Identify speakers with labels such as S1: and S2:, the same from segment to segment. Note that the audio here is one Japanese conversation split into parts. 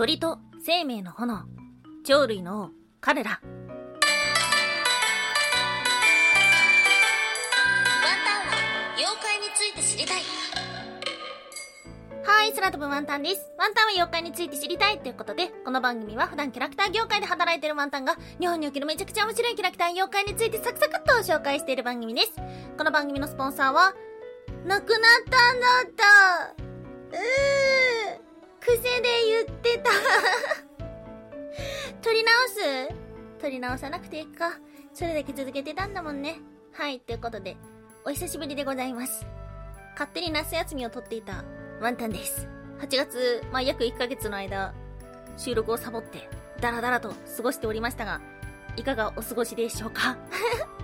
S1: 鳥と生命の炎鳥類の王彼ら
S2: ワンタンは妖怪について知りたい
S1: はい、空飛ぶワンタンです。ワンタンは妖怪について知りたいということで、この番組は普段キャラクター業界で働いているワンタンが、日本におけるめちゃくちゃ面白いキャラクター妖怪についてサクサクっと紹介している番組です。この番組のスポンサーは、なくなったんだった。うー。癖で言ってた。取り直す？取り直さなくていいか。それだけ続けてたんだもんね。はい、ということで、お久しぶりでございます。勝手に夏休みを取っていたワンタンです。8月、まあ、約1ヶ月の間、収録をサボって、ダラダラと過ごしておりましたが、いかがお過ごしでしょうか？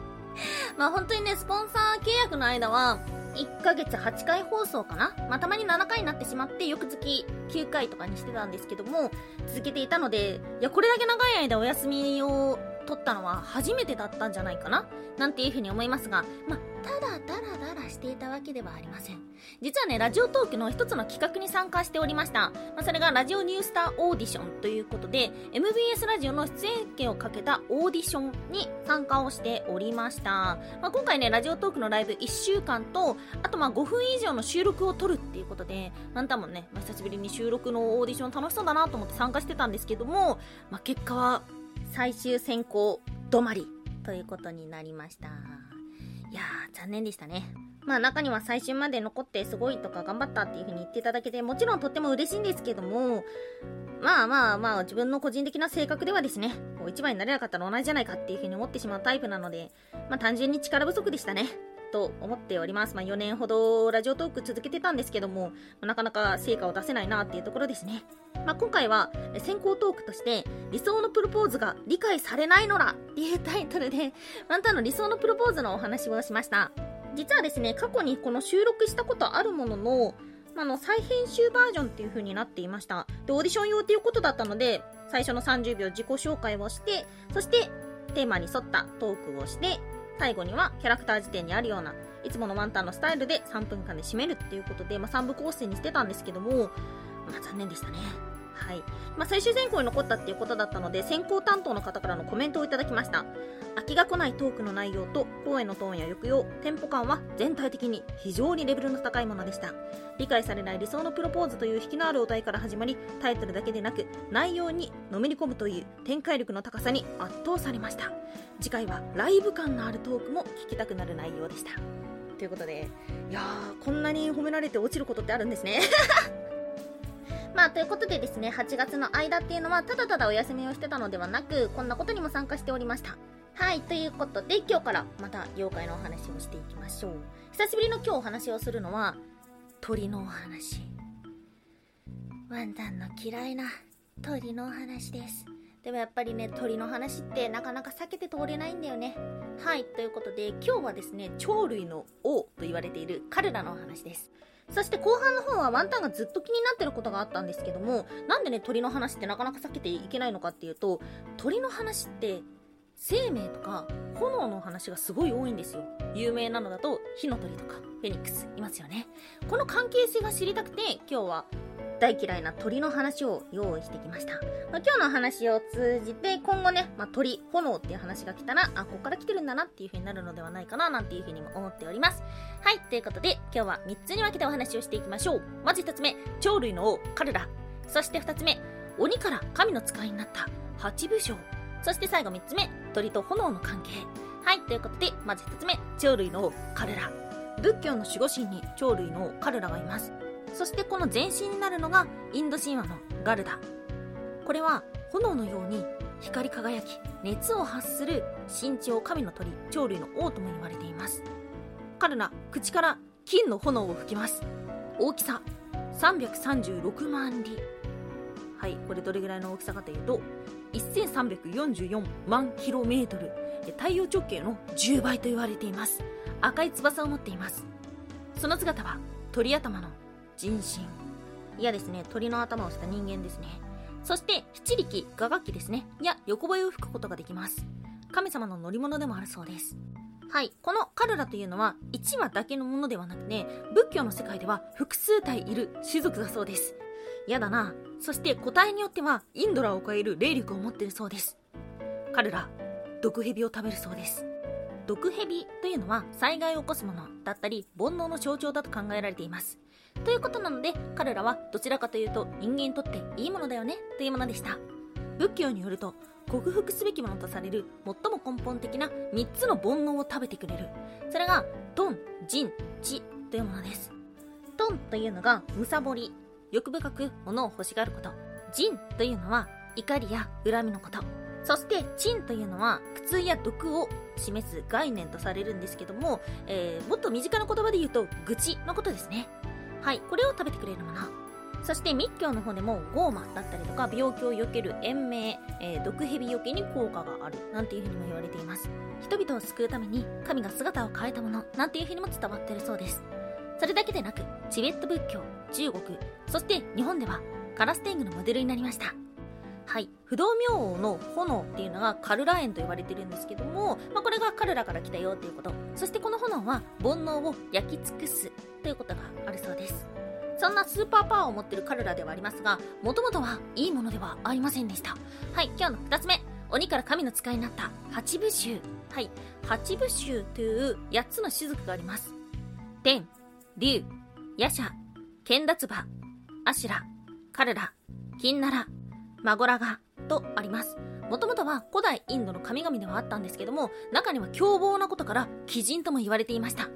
S1: まあ本当にね、スポンサー契約の間は、1ヶ月8回放送かな？まあたまに7回になってしまって、翌月9回とかにしてたんですけども、続けていたので、いや、これだけ長い間お休みを取ったのは初めてだったんじゃないかな？なんていうふうに思いますが、まあ、ただダラダラしていたわけではありません。実はね、ラジオトークの一つの企画に参加しておりました。まあ、それがラジオニュースターオーディションということで、MBS ラジオの出演権をかけたオーディションに参加をしておりました。まあ、今回ね、ラジオトークのライブ1週間と、あとまあ5分以上の収録を撮るっていうことで、なんたもね、まあ、久しぶりに収録のオーディション楽しそうだなと思って参加してたんですけども、まあ、結果は最終選考止まりということになりました。いやー、残念でしたね。まあ中には最終まで残ってすごいとか頑張ったっていう風に言っていただけてもちろんとっても嬉しいんですけども、まあまあまあ自分の個人的な性格ではですね、こう一番になれなかったら同じじゃないかっていう風に思ってしまうタイプなので、まあ単純に力不足でしたね。と思っております。まあ4年ほどラジオトーク続けてたんですけども、まあなかなか成果を出せないなっていうところですね。まあ今回は先行トークとして理想のプロポーズが理解されないのらっていうタイトルでワンタンの理想のプロポーズのお話をしました。実はですね、過去にこの収録したことあるものの、まあ、の再編集バージョンっていう風になっていました。で、オーディション用っていうことだったので、最初の30秒自己紹介をして、そしてテーマに沿ったトークをして、最後にはキャラクター辞典にあるような、いつものワンタンのスタイルで3分間で締めるっていうことで、まあ、3部構成にしてたんですけども、まあ、残念でしたね。はい。まあ、最終選考に残ったっていうことだったので、選考担当の方からのコメントをいただきました。飽きが来ないトークの内容と声のトーンや抑揚、テンポ感は全体的に非常にレベルの高いものでした。理解されない理想のプロポーズという引きのあるお題から始まり、タイトルだけでなく、内容にのめり込むという展開力の高さに圧倒されました。次回はライブ感のあるトークも聞きたくなる内容でした。ということで、いやー、こんなに褒められて落ちることってあるんですね。まあ、ということでですね、8月の間っていうのは、ただただお休みをしてたのではなく、こんなことにも参加しておりました。はい、ということで、今日からまた妖怪のお話をしていきましょう。久しぶりの今日お話をするのは、鳥のお話。ワンタンの嫌いな鳥のお話です。でもやっぱりね、鳥の話ってなかなか避けて通れないんだよね。はい、ということで、今日はですね、鳥類の王と言われている彼らのお話です。そして後半の方はワンタンがずっと気になってることがあったんですけども、なんでね、鳥の話ってなかなか避けていけないのかっていうと、鳥の話って、生命とか炎の話がすごい多いんですよ。有名なのだと、火の鳥とか、フェニックス、いますよね。この関係性が知りたくて、今日は大嫌いな鳥の話を用意してきました。まあ、今日の話を通じて、今後ね、まあ、鳥、炎っていう話が来たら、あ、ここから来てるんだなっていう風になるのではないかな、なんていう風にも思っております。はい、ということで、今日は3つに分けてお話をしていきましょう。まず1つ目、鳥類の王、彼ら。そして2つ目、鬼から神の使いになった八部将。そして最後3つ目、鳥と炎の関係。はい、ということで、まず1つ目、鳥類の王、彼ら。仏教の守護神に鳥類の王、彼らがいます。そしてこの前身になるのが、インド神話のガルダ。これは、炎のように光り輝き、熱を発する神鳥神の鳥、鳥類の王とも言われています。彼ら、口から金の炎を吹きます。大きさ、336万里。はい、これどれぐらいの大きさかというと、1344万キロメートル。太陽直径の10倍と言われています。赤い翼を持っています。その姿は、鳥頭の人身。いやですね、鳥の頭をした人間ですね。そして、七力、雅楽器ですね。いや、横笛を吹くことができます。神様の乗り物でもあるそうです。はい。このカルラというのは、1羽だけのものではなくて、仏教の世界では複数体いる種族だそうです。嫌だな。そして個体によってはインドラを超える霊力を持っているそうです。彼ら、毒蛇を食べるそうです。毒蛇というのは災害を起こすものだったり煩悩の象徴だと考えられています。ということなので彼らはどちらかというと人間にとっていいものだよねというものでした。仏教によると克服すべきものとされる最も根本的な3つの煩悩を食べてくれる。それがトン、ジン、チというものです。トンというのがむさぼり、欲深く物を欲しがること。ジンというのは怒りや恨みのこと。そして、チンというのは苦痛や毒を示す概念とされるんですけども、えー、もっと身近な言葉で言うと、愚痴のことですね。はい、これを食べてくれるもの。そして密教の方でもゴーマだったりとか病気を避ける延命、えー、毒蛇避けに効果があるなんていうふうにも言われています。人々を救うために神が姿を変えたものなんていうふうにも伝わってるそうです。それだけでなくチベット仏教中国そして日本ではカラス天狗のモデルになりました。はい。不動明王の炎っていうのがカルラ炎と言われてるんですけども、まあ、これがカルラから来たよっていうこと。そしてこの炎は煩悩を焼き尽くすということがあるそうです。そんなスーパーパワーを持ってるカルラではありますが、もともとはいいものではありませんでした。はい、今日の二つ目。鬼から神の使いになった八部衆。はい、八部衆という八つの種族があります。天、竜、夜叉、剣脱馬、アシュラ、カルラ、キンナラ、マゴラガとあります。もともとは古代インドの神々ではあったんですけども、中には凶暴なことから鬼人とも言われていました。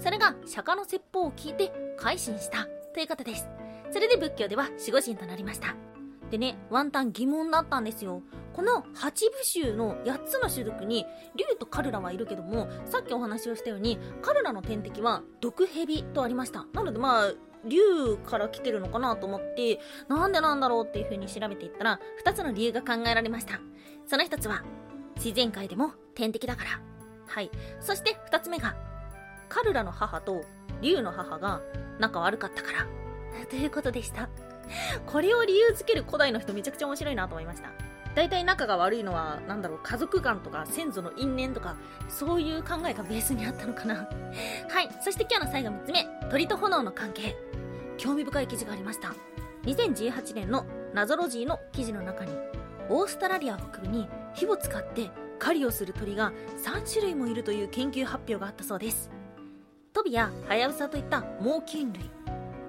S1: それが釈迦の説法を聞いて改心したということです。それで仏教では守護神となりました。でね、ワンタン疑問だったんですよ。この八部衆の8つの種族に、竜とカルラはいるけども、さっきお話をしたように、カルラの天敵は毒蛇とありました。なのでまあ、竜から来てるのかなと思って、なんでなんだろうっていう風に調べていったら、2つの理由が考えられました。その1つは、自然界でも天敵だから。はい。そして2つ目が、カルラの母と竜の母が仲悪かったから。ということでした。これを理由づける古代の人めちゃくちゃ面白いなと思いました。大体仲が悪いのは、なんだろう、家族間とか先祖の因縁とか、そういう考えがベースにあったのかな。はい。そして今日の最後3つ目、鳥と炎の関係。興味深い記事がありました。2018年のナゾロジーの記事の中に、オーストラリア北部に火を使って狩りをする鳥が3種類もいるという研究発表があったそうです。トビやハヤブサといった猛禽類。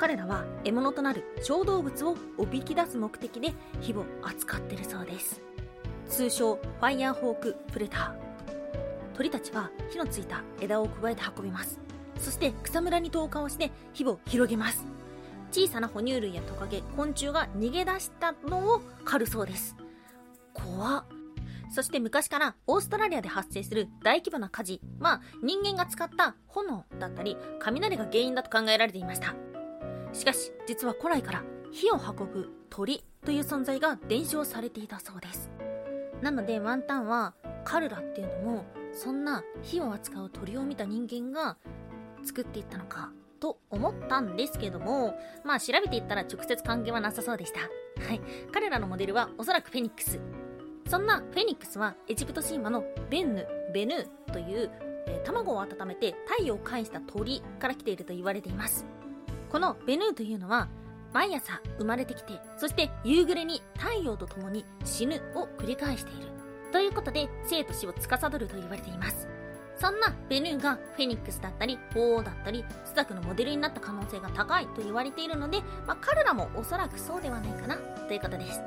S1: 彼らは獲物となる小動物をおびき出す目的で火を扱ってるそうです。通称ファイヤーホークプレター。鳥たちは火のついた枝を加えて運びます。そして草むらに投下をして火を広げます。小さな哺乳類やトカゲ昆虫が逃げ出したのを狩るそうです。怖っ。そして昔からオーストラリアで発生する大規模な火事。は人間が使った炎だったり雷が原因だと考えられていました。しかし、実は古来から火を運ぶ鳥という存在が伝承されていたそうです。なのでワンタンはカルラっていうのもそんな火を扱う鳥を見た人間が作っていったのかと思ったんですけども、まあ調べていったら直接関係はなさそうでした。はい。彼らのモデルはおそらくフェニックス。そんなフェニックスはエジプト神話のベンヌ、ベヌという、えー、卵を温めて太陽を介した鳥から来ていると言われています。このベヌーというのは、毎朝生まれてきて、そして夕暮れに太陽と共に死ぬを繰り返している。ということで、生と死を司ると言われています。そんなベヌーがフェニックスだったり、鳳凰だったり、スザクのモデルになった可能性が高いと言われているので、まあ、彼らもおそらくそうではないかな、ということです。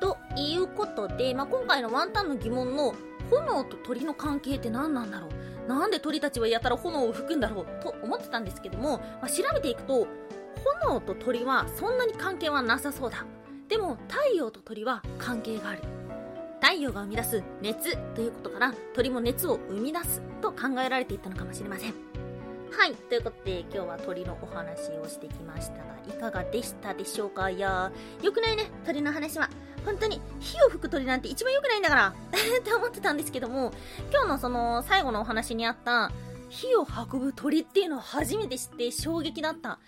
S1: ということで、まあ、今回のワンタンの疑問の炎と鳥の関係って何なんだろうなんで鳥たちはやたら炎を吹くんだろうと思ってたんですけども、まあ、調べていくと炎と鳥はそんなに関係はなさそうだ。でも太陽と鳥は関係がある。太陽が生み出す熱ということから鳥も熱を生み出すと考えられていたのかもしれません。はいということで今日は鳥のお話をしてきましたがいかがでしたでしょうか？いやーよくないね鳥の話は。本当に火を吹く鳥なんて一番良くないんだから って思ってたんですけども、今日のその最後のお話にあった火を運ぶ鳥っていうのを初めて知って衝撃だった。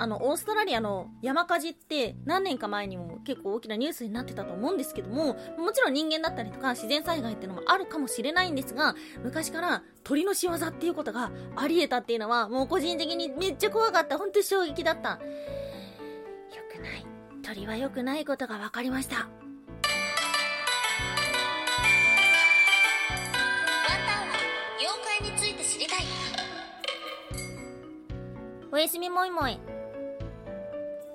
S1: あの、オーストラリアの山火事って何年か前にも結構大きなニュースになってたと思うんですけども、もちろん人間だったりとか自然災害っていうのもあるかもしれないんですが、昔から鳥の仕業っていうことがあり得たっていうのはもう個人的にめっちゃ怖かった。本当に衝撃だった。よくない。鳥は良くないことが分かりました。
S2: ワンタンは妖怪について知りたい
S1: おやすみもいもい。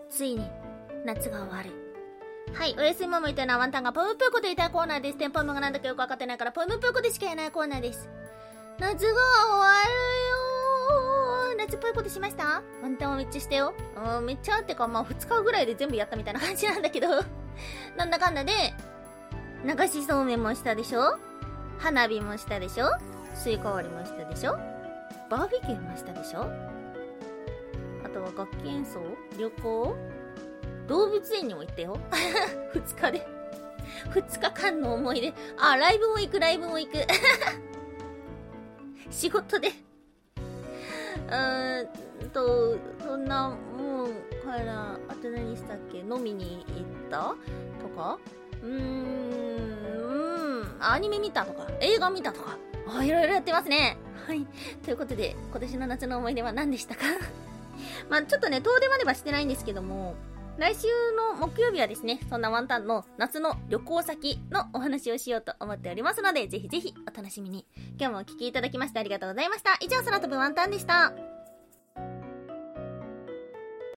S1: ついに、夏が終わる。はい、おやすみもいもいというのはワンタンがポムプーコと言いたいコーナーです。テンポムがなんだかよくわかってないから、ポムプーコでしか言えないコーナーです。夏が終わるよいことしました？ワンタンはめっちゃしたよ。うん、めっちゃってか、まあ2日ぐらいで全部やったみたいな感じなんだけど。なんだかんだで、流しそうめんもしたでしょ？花火もしたでしょ？スイカ割りもしたでしょ？バーベキューもしたでしょ？あとは学級演奏旅行？動物園にも行ったよ。2日で。2日間の思い出。あ、ライブも行く、ライブも行く。仕事で。えーんと、そんなもんから、あと何したっけ？飲みに行った？とか？うーん、うーん、アニメ見たとか、映画見たとか？あ、いろいろやってますね。はい。ということで、今年の夏の思い出は何でしたか？まあちょっとね、遠出まではしてないんですけども、来週の木曜日はですね、そんなワンタンの夏の旅行先のお話をしようと思っておりますので、ぜひぜひお楽しみに。今日もお聴きいただきましてありがとうございました。以上、空飛ぶワンタンでした。